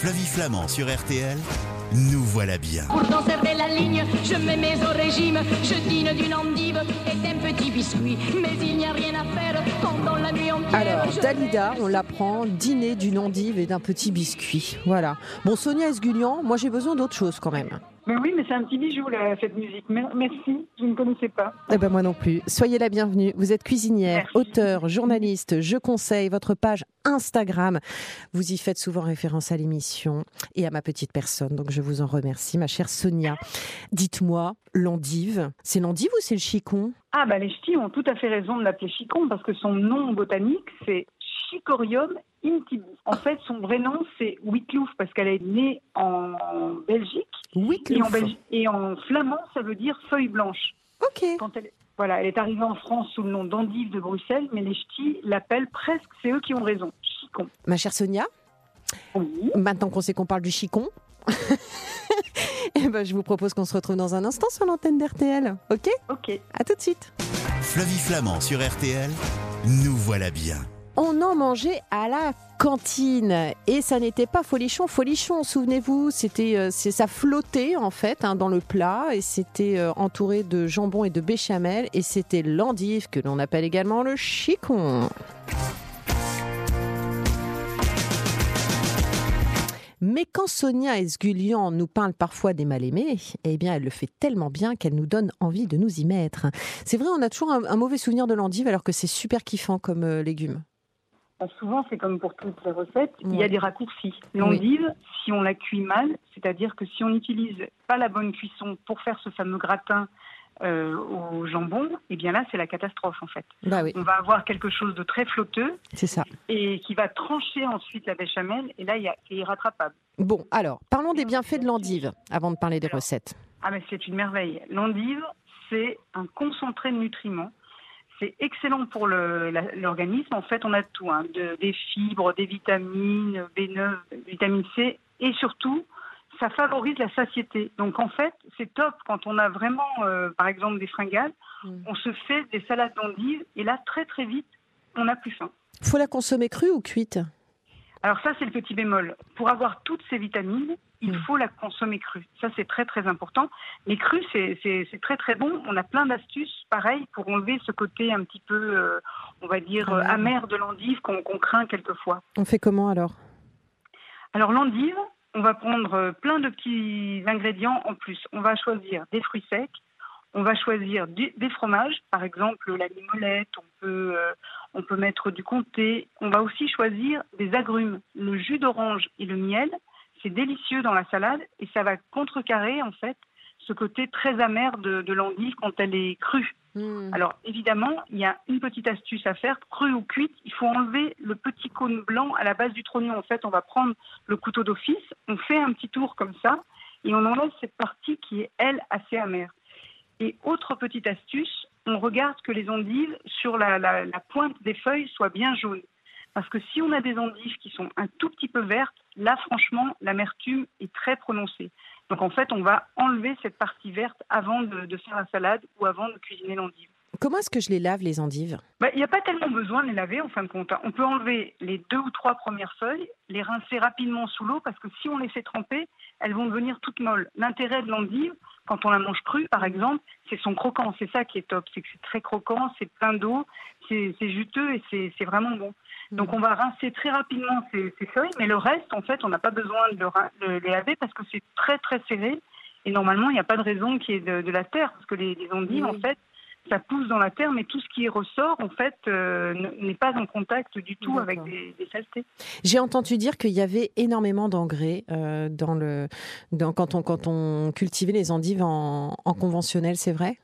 Flavie Flamand sur RTL, nous voilà bien. Pour conserver la ligne, je me mets au régime. Je dîne d'une endive et d'un petit biscuit. Mais il n'y a rien à faire pendant la nuit entière. Alors, Dalida, on l'apprend, dîner d'une endive et d'un petit biscuit. Voilà. Bon, Sonia Esgulian, moi j'ai besoin d'autre chose quand même. Mais oui, mais c'est un petit bijou, là, cette musique. Mer- Merci, je ne connaissais pas. Eh ben moi non plus. Soyez la bienvenue. Vous êtes cuisinière, Merci. auteur, journaliste. Je conseille votre page Instagram. Vous y faites souvent référence à l'émission et à ma petite personne. Donc je vous en remercie, ma chère Sonia. Dites-moi, l'endive, c'est l'endive ou c'est le chicon? Ah, bah les ch'tis ont tout à fait raison de l'appeler chicon, parce que son nom botanique, c'est Chicorium intibus. En fait, son vrai nom, c'est Wittlouf, parce qu'elle est née en Belgique. Oui, Et en, Belgi- et en flamand, ça veut dire feuille blanche. Ok. Quand elle, voilà, elle est arrivée en France sous le nom d'endive de Bruxelles, mais les ch'tis l'appellent presque, c'est eux qui ont raison, chicon. Ma chère Sonia, Oui. maintenant qu'on sait qu'on parle du chicon, eh ben, je vous propose qu'on se retrouve dans un instant sur l'antenne d'RTL. Ok? Ok. À tout de suite. Flavie Flamand sur RTL, nous voilà bien. On en mangeait à la cantine et ça n'était pas folichon, folichon. Souvenez-vous, c'était, euh, c'est ça flottait en fait hein, dans le plat et c'était euh, entouré de jambon et de béchamel et c'était l'endive que l'on appelle également le chicon. Mais quand Sonia Esgulian nous parle parfois des mal-aimés, eh bien, elle le fait tellement bien qu'elle nous donne envie de nous y mettre. C'est vrai, on a toujours un, un mauvais souvenir de l'endive alors que c'est super kiffant comme euh, légume. Bah, souvent, c'est comme pour toutes les recettes, il y a des raccourcis. L'endive, si on la cuit mal, c'est-à-dire que si on n'utilise pas la bonne cuisson pour faire ce fameux gratin euh, au jambon, eh bien là, c'est la catastrophe en fait. Bah oui, On va avoir quelque chose de très flotteux c'est ça. et qui va trancher ensuite la béchamel, et là, il c'est irrattrapable. Bon, alors, parlons des bienfaits de l'endive avant de parler des Alors. recettes. Ah, mais c'est une merveille. L'endive, c'est un concentré de nutriments. C'est excellent pour l'organisme. En fait, on a tout hein, de- des fibres, des vitamines, B9, vitamine C, et surtout, ça favorise la satiété. Donc, en fait, c'est top quand on a vraiment, euh, par exemple, des fringales. Mm. On se fait des salades d'endive, et là, très très vite, on n'a plus faim. Faut la consommer crue ou cuite? Alors ça, c'est le petit bémol. Pour avoir toutes ces vitamines, il Mm. faut la consommer crue. Ça, c'est très très important. Mais crue, c'est c'est- c'est très très bon. On a plein d'astuces, pareil, pour enlever ce côté un petit peu, euh, on va dire, Amer. amer de l'endive qu'on qu'on craint quelquefois. On fait comment alors? Alors l'endive, on va prendre euh, plein de petits ingrédients en plus. On va choisir des fruits secs, on va choisir des fromages, par exemple la limolette, on peut, euh, on peut mettre du comté. On va aussi choisir des agrumes, le jus d'orange et le miel. C'est délicieux dans la salade et ça va contrecarrer en fait ce côté très amer de, de l'endive quand elle est crue. Hmm. Alors évidemment, il y a une petite astuce à faire, crue ou cuite, il faut enlever le petit cône blanc à la base du trognon. En fait, on va prendre le couteau d'office, on fait un petit tour comme ça, et on enlève cette partie qui est, elle, assez amère. Et autre petite astuce, on regarde que les endives, sur la, la- la pointe des feuilles, soient bien jaunes. Parce que si on a des endives qui sont un tout petit peu vertes, là, franchement, l'amertume est très prononcée. Donc en fait, on va enlever cette partie verte avant de, de faire la salade ou avant de cuisiner l'endive. Comment est-ce que je les lave, les endives? Bah, Il n'y a pas tellement besoin de les laver en fin de compte. hein. On peut enlever les deux ou trois premières feuilles, les rincer rapidement sous l'eau parce que si on les fait tremper, elles vont devenir toutes molles. L'intérêt de l'endive, quand on la mange crue par exemple, c'est son croquant. C'est ça qui est top. C'est que c'est très croquant, c'est plein d'eau, c'est juteux et c'est vraiment bon. Donc on va rincer très rapidement ces, ces feuilles, mais le reste, en fait, on n'a pas besoin de le, les laver parce que c'est très très serré. Et normalement, il n'y a pas de raison qu'il y ait de, de la terre parce que les, les Oui. en fait, ça pousse dans la terre, mais tout ce qui ressort, en fait, euh, ne- n'est pas en contact du tout avec des, des saletés. J'ai entendu dire qu'il y avait énormément d'engrais euh, dans le, dans, quand, on, quand on cultivait les endives en, en conventionnel, c'est vrai?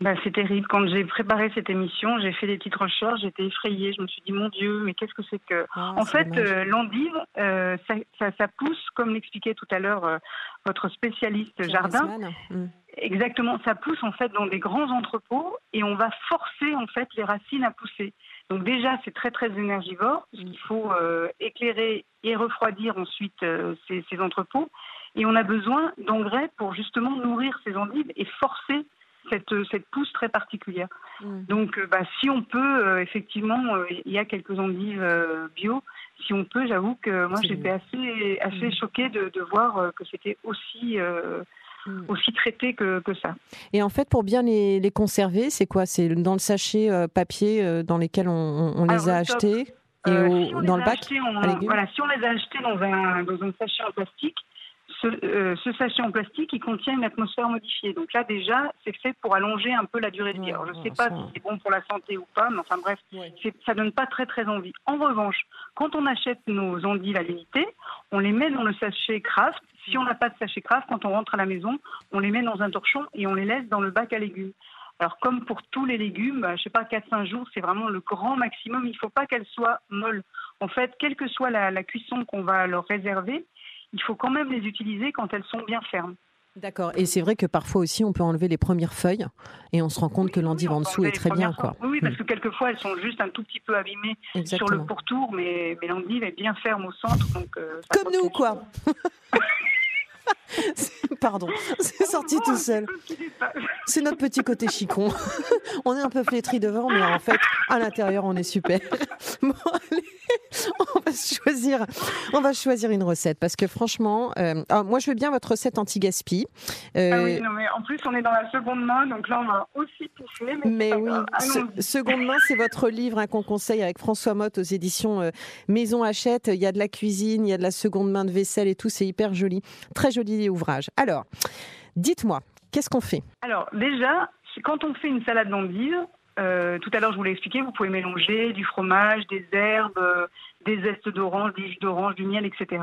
Bah, c'est terrible. Quand j'ai préparé cette émission, j'ai fait des petites recherches, j'étais effrayée. Je me suis dit, mon Dieu, mais qu'est-ce que c'est que... Ah, En fait, euh, l'endive, euh, ça, ça- ça pousse, comme l'expliquait tout à l'heure euh, votre spécialiste Pierre jardin. Hmm. Exactement, ça pousse en fait dans des grands entrepôts et on va forcer en fait les racines à pousser. Donc déjà, c'est très très énergivore. Mm. Il faut euh, éclairer et refroidir ensuite euh, ces, ces entrepôts. Et on a besoin d'engrais pour justement nourrir ces endives et forcer cette, cette pousse très particulière. Mm. Donc, euh, bah, si on peut, euh, effectivement, euh, il y a quelques endives bio. si on peut, j'avoue que moi j'étais assez, assez Mm. choquée de, de voir que c'était aussi, Mm. aussi traité que, que ça. Et en fait, pour bien les, les conserver, c'est quoi? C'est dans le sachet euh, papier euh, dans lesquels on, on- on Alors, les a le top, achetés? Et Euh, au- si on dans le a bac légumes voilà, si on les a achetés dans un, dans un sachet en plastique, ce, euh, ce sachet en plastique, il contient une atmosphère modifiée. Donc là, déjà, c'est fait pour allonger un peu la durée de vie. Alors, je ne sais pas si c'est bon pour la santé ou pas, mais enfin bref, ça donne pas très très envie. En revanche, quand on achète nos endives à l'unité, on les met dans le sachet Kraft. Si on n'a pas de sachet Kraft, quand on rentre à la maison, on les met dans un torchon et on les laisse dans le bac à légumes. Alors comme pour tous les légumes, bah, je sais pas, 4-5 jours, c'est vraiment le grand maximum. Il ne faut pas qu'elles soient molles. En fait, quelle que soit la, la cuisson qu'on va leur réserver, il faut quand même les utiliser quand elles sont bien fermes. D'accord. Et c'est vrai que parfois aussi, on peut enlever les premières feuilles et on se rend compte que l'endive Oui, en dessous est très bien. Quoi. Oui, parce Mm. que quelquefois, elles sont juste un tout petit peu abîmées sur le pourtour, mais, mais l'endive est bien ferme au centre. Donc, euh, Comme nous, quoi. Pardon, c'est sorti Oh, tout un seul. C'est notre petit côté chicon. on est un peu flétri devant, mais en fait, à l'intérieur, on est super. Bon, allez, on va choisir, on va choisir une recette parce que franchement, euh, alors, moi, je veux bien votre recette anti-gaspi. Euh, Ah oui, non, mais en plus, on est dans la seconde main, donc là, on va aussi pousser. Mais, Mais oui, seconde main, c'est votre livre hein, qu'on conseille avec François Motte aux éditions euh, Maison Hachette. Il y a de la cuisine, il y a de la seconde main de vaisselle et tout, c'est hyper joli. Très joli ouvrage. Alors, dites-moi, qu'est-ce qu'on fait? Alors, déjà, quand on fait une salade d'endives, euh, tout à l'heure, je vous l'ai expliqué, vous pouvez mélanger du fromage, des herbes, euh, des zestes d'orange, du jus d'orange, du miel, etc.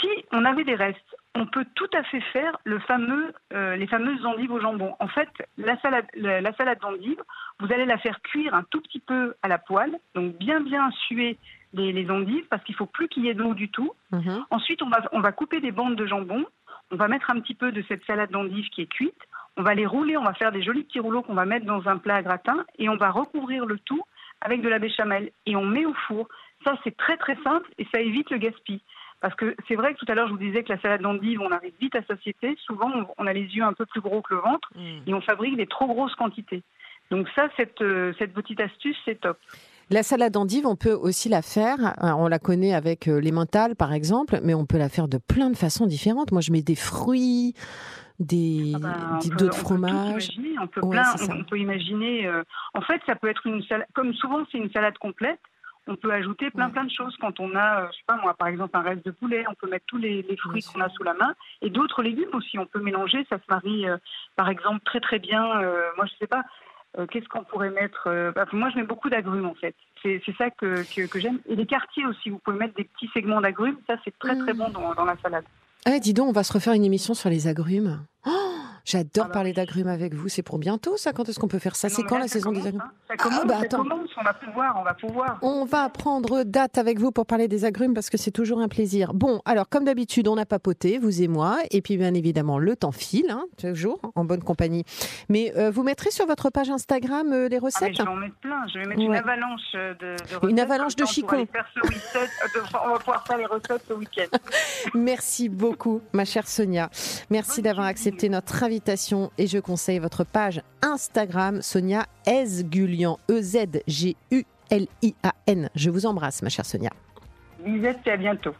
Si on avait des restes, on peut tout à fait faire le fameux, euh, les fameuses endives au jambon. En fait, la salade, la, la salade d'endives, vous allez la faire cuire un tout petit peu à la poêle, donc bien bien suer les, les endives, parce qu'il faut plus qu'il y ait d'eau du tout. Mhm. Ensuite, on va, on va couper des bandes de jambon. On va mettre un petit peu de cette salade d'endives qui est cuite. On va les rouler, on va faire des jolis petits rouleaux qu'on va mettre dans un plat à gratin et on va recouvrir le tout avec de la béchamel et on met au four. Ça, c'est très très simple et ça évite le gaspille. Parce que c'est vrai que tout à l'heure, je vous disais que la salade d'endives, on arrive vite à satiété. Souvent, on- a les yeux un peu plus gros que le ventre et on fabrique des trop grosses quantités. Donc ça, cette, euh, cette petite astuce, c'est top. La salade d'endive, on peut aussi la faire. alors, On la connaît avec euh, les mentales, par exemple, mais on peut la faire de plein de façons différentes. Moi, je mets des fruits, des Ah ben, des- peut- d'autres on peut tout fromages. imaginer, On peut, Ouais, plein- c'est ça. on, on peut imaginer. euh, en fait, ça peut être une salade. Comme souvent, c'est une salade complète. On peut ajouter plein Ouais. plein de choses quand on a, euh, je sais pas moi, par exemple un reste de poulet. On peut mettre tous les, les fruits qu'on a sous la main et d'autres légumes aussi. On peut mélanger. Ça se marie, euh, par exemple, très très bien. euh, moi, je sais pas. euh, Qu'est-ce qu'on pourrait mettre bah, Moi, je mets beaucoup d'agrumes en fait. C'est ça que, que, que j'aime. Et les quartiers aussi. Vous pouvez mettre des petits segments d'agrumes. Ça, c'est très très Mm. bon dans, dans la salade. Ah, dis donc, on va se refaire une émission sur les agrumes. Oh, J'adore Ah bah parler d'agrumes avec vous. C'est pour bientôt, ça? Quand est-ce qu'on peut faire ça? C'est quand là, la ça saison des agrumes? hein. Ça commence, bah, ça commence. On va pouvoir. On va pouvoir. On va prendre date avec vous pour parler des agrumes parce que c'est toujours un plaisir. Bon, alors comme d'habitude, on a papoté, vous et moi, et puis bien évidemment, le temps file, hein, toujours en bonne compagnie. Mais euh, vous mettrez sur votre page Instagram euh, les Ah, recettes? je vais en mettre plein. Je vais mettre une avalanche euh, de, de Une avalanche de chicons. Euh, On va pouvoir faire les recettes ce week-end. Merci beaucoup, ma chère Sonia. Merci d'avoir cuisine. Accepté notre invitation et je conseille votre page Instagram, Sonia Ezgulian, E-Z-G-U-L-I-A-N. Je vous embrasse, ma chère Sonia. Lisette, et à bientôt.